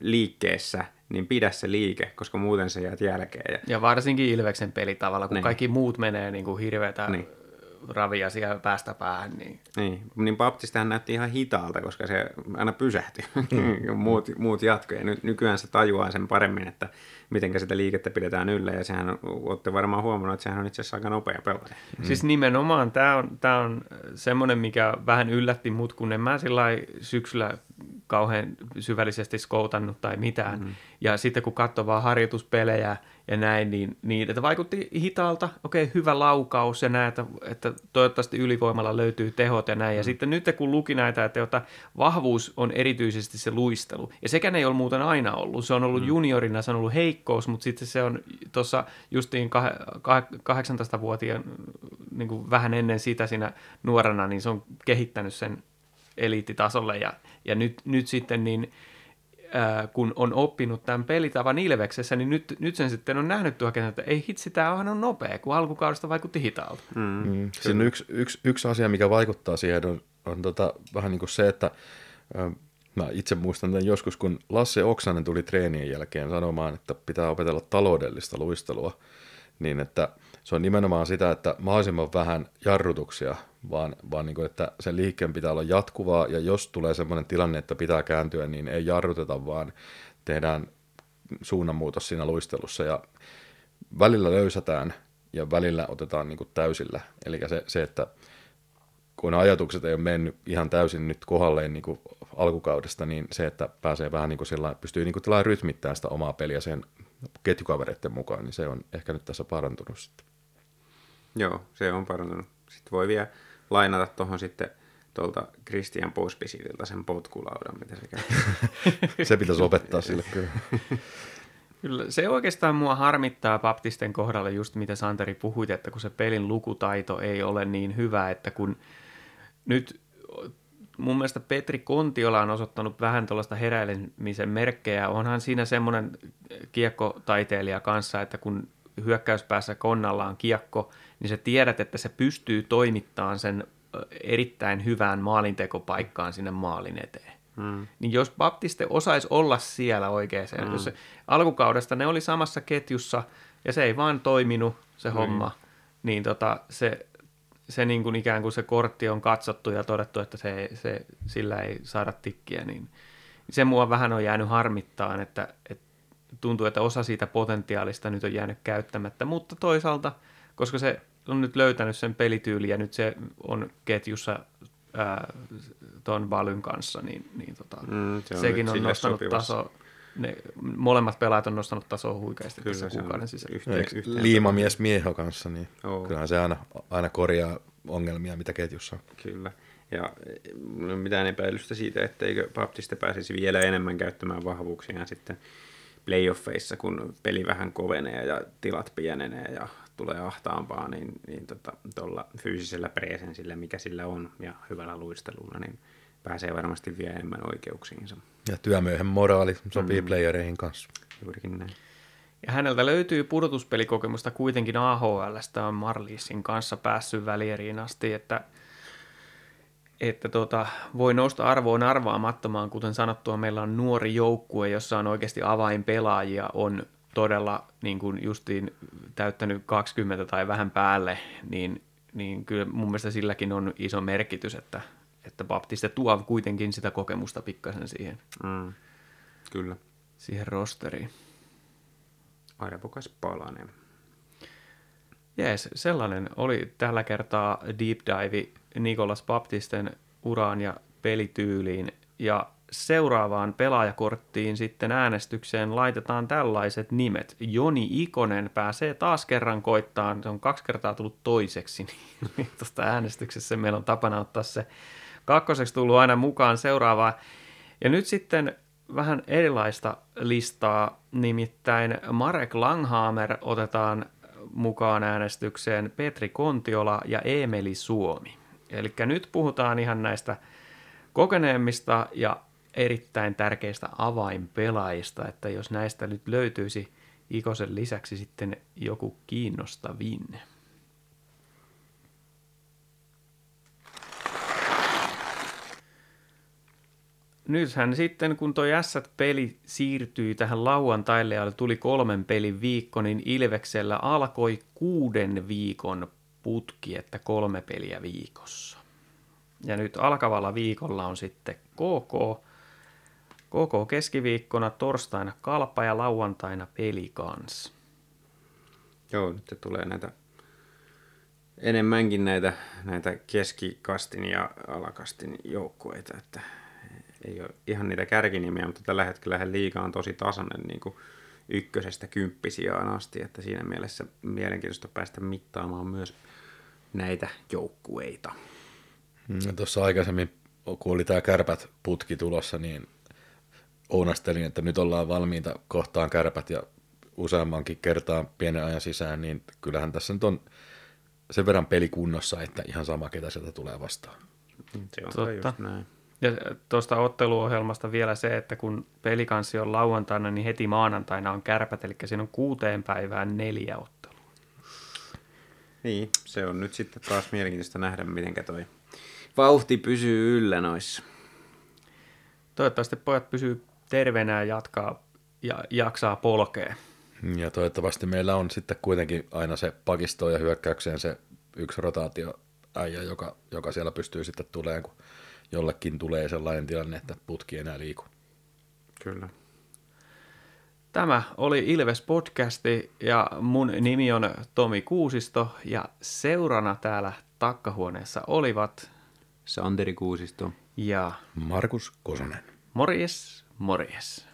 liikkeessä, niin pidä se liike, koska muuten se jäät jälkeen. Ja, Ja varsinkin Ilveksen pelitavalla, kun Niin. kaikki muut menee niin kuin hirveätä Niin. Ravia siellä päästä päähän, niin niin, niin Baptistehän näytti ihan hitaalta, koska se aina pysähtyi. muut, muut jatkoi. Ja nyt, nykyään se tajuaa sen paremmin, että miten sitä liikettä pidetään yllä. Ja sehän on, olette varmaan huomannut, että sehän on itse asiassa aika nopea pelaaja. Mm. Siis nimenomaan tämä on, tää on semmoinen, mikä vähän yllätti mut, kun en mä sillä syksyllä kauhean syvällisesti skoutannut tai mitään. Mm. Ja sitten kun katsoi vaan harjoituspelejä ja näin, niin, niin että vaikutti hitaalta. Okei, okay, hyvä laukaus ja näin, että, että toivottavasti ylivoimalla löytyy tehot ja näin. Ja mm. sitten nyt kun luki näitä, että jota vahvuus on erityisesti se luistelu. Ja sekään ei ole muuten aina ollut. Se on ollut mm. juniorina, se on ollut heikkous, mutta sitten se on tuossa justiin 18-vuotiaan niin kuin vähän ennen sitä siinä nuorena, niin se on kehittänyt sen eliittitasolle ja, ja nyt, nyt sitten niin ää, kun on oppinut tämän pelitavan Ilveksessä, niin nyt, nyt sen sitten on nähnyt tuo että ei hitsi, tämä on nopea, kun alkukaudesta vaikutti hitaalta. Mm. Mm. Siinä yksi, yksi, yksi asia, mikä vaikuttaa siihen, on, on tota, vähän niin kuin se, että ä, mä itse muistan tämän joskus, kun Lasse Oksanen tuli treenien jälkeen sanomaan, että pitää opetella taloudellista luistelua, niin että se on nimenomaan sitä, että mahdollisimman vähän jarrutuksia vaan, vaan niin kuin, että sen liikkeen pitää olla jatkuvaa, ja jos tulee sellainen tilanne, että pitää kääntyä, niin ei jarruteta, vaan tehdään suunnanmuutos siinä luistelussa, ja välillä löysätään, ja välillä otetaan niin kuin täysillä. Eli se, se, että kun ajatukset ei ole mennyt ihan täysin nyt kohdalleen niin kuin alkukaudesta, niin se, että pääsee vähän niin kuin sillä, pystyy niin kuin rytmittämään sitä omaa peliä sen ketjukavereiden mukaan, niin se on ehkä nyt tässä parantunut sitten. Joo, se on parantunut. Sitten voi vielä lainata tuohon sitten tuolta Christian Pospisililta sen potkulaudan, mitä se käy. se pitäisi opettaa sille kyllä. Kyllä, se oikeastaan mua harmittaa Baptisten kohdalla just mitä Santeri puhuit, että kun se pelin lukutaito ei ole niin hyvä, että kun nyt mun mielestä Petri Kontiola on osoittanut vähän tuollaista heräilemisen merkkejä. Onhan siinä semmoinen kiekkotaiteilija kanssa, että kun hyökkäyspäässä konnalla on kiekko, niin sä tiedät, että se pystyy toimittamaan sen erittäin hyvään maalintekopaikkaan sinne maalin eteen. Mm. Niin jos Baptiste osaisi olla siellä oikein, mm. jos se, alkukaudesta ne oli samassa ketjussa ja se ei vaan toiminut se mm. homma, niin tota, se, se niin kuin ikään kuin se kortti on katsottu ja todettu, että se, se, sillä ei saada tikkiä, niin se mua vähän on jäänyt harmittaan, että, että tuntuu, että osa siitä potentiaalista nyt on jäänyt käyttämättä, mutta toisaalta, koska se on nyt löytänyt sen pelityyli ja nyt se on ketjussa tuon Valyn kanssa, niin, niin tota, mm, se on sekin on nostanut taso, ne molemmat pelaajat on nostanut tasoa huikeasti Kyllä, tässä kuukauden sisällä. Yhteen, yhteen Liimamies Mieho kanssa, niin oh. kyllähän se aina, aina korjaa ongelmia, mitä ketjussa on. Kyllä. Ja mitään epäilystä siitä, etteikö Baptiste pääsisi vielä enemmän käyttämään vahvuuksiaan sitten playoffeissa, kun peli vähän kovenee ja tilat pienenee ja tulee ahtaampaa, niin, niin tuolla tota, fyysisellä presensillä, mikä sillä on, ja hyvällä luistelulla, niin pääsee varmasti vielä enemmän oikeuksiinsa. Ja työmöihen moraali sopii mm. playereihin kanssa. Juurikin näin. Ja häneltä löytyy pudotuspelikokemusta kuitenkin AHLstä on Marlisin kanssa päässyt välieriin asti, että, että tota, voi nousta arvoon arvaamattomaan, kuten sanottua, meillä on nuori joukkue, jossa on oikeasti avainpelaajia, on todella niin kuin justiin täyttänyt 20 tai vähän päälle, niin, niin kyllä mun mielestä silläkin on iso merkitys, että, että Baptiste tuo kuitenkin sitä kokemusta pikkasen siihen. Mm, kyllä. Siihen rosteriin. Arvokas palanen. Jees, sellainen oli tällä kertaa deep dive Nikolas Baptisten uraan ja pelityyliin. Ja seuraavaan pelaajakorttiin sitten äänestykseen laitetaan tällaiset nimet. Joni Ikonen pääsee taas kerran koittaan, se on kaksi kertaa tullut toiseksi, niin tuosta äänestyksessä meillä on tapana ottaa se kakkoseksi tullut aina mukaan seuraavaan. Ja nyt sitten vähän erilaista listaa, nimittäin Marek Langhammer otetaan mukaan äänestykseen, Petri Kontiola ja Emeli Suomi. Eli nyt puhutaan ihan näistä kokeneemmista ja erittäin tärkeistä avainpelaajista, että jos näistä nyt löytyisi Ikosen lisäksi sitten joku kiinnostavin. Nythän sitten, kun tuo S-peli siirtyi tähän lauantaille ja tuli kolmen pelin viikko, niin Ilveksellä alkoi kuuden viikon putki, että kolme peliä viikossa. Ja nyt alkavalla viikolla on sitten KK, Koko keskiviikkona, torstaina kalpa ja lauantaina peli kans. Joo, nyt tulee näitä enemmänkin näitä, näitä keskikastin ja alakastin joukkueita, että ei ole ihan niitä kärkinimiä, mutta tällä hetkellä liiga on tosi tasainen niin kuin ykkösestä kymppisiaan asti, että siinä mielessä mielenkiintoista päästä mittaamaan myös näitä joukkueita. Mm, Tuossa aikaisemmin, kun oli tämä kärpät putki tulossa, niin ounastelin, että nyt ollaan valmiita kohtaan kärpät ja useammankin kertaan pienen ajan sisään, niin kyllähän tässä nyt on sen verran pelikunnossa, että ihan sama, ketä sieltä tulee vastaan. Se on Totta. Totta. just näin. Ja tuosta otteluohjelmasta vielä se, että kun pelikanssi on lauantaina, niin heti maanantaina on kärpät, eli siinä on kuuteen päivään neljä ottelua. Niin, se on nyt sitten taas mielenkiintoista nähdä, miten toi Vauhti pysyy yllä noissa. Toivottavasti pojat pysyy terveenä ja jatkaa ja jaksaa polkea. Ja toivottavasti meillä on sitten kuitenkin aina se pakisto ja hyökkäykseen se yksi rotaatioäijä, joka, joka siellä pystyy sitten tulemaan, kun jollekin tulee sellainen tilanne, että putki enää liiku. Kyllä. Tämä oli Ilves podcasti ja mun nimi on Tomi Kuusisto ja seurana täällä takkahuoneessa olivat Santeri Kuusisto. ja Markus Kosonen. morjes, morjes.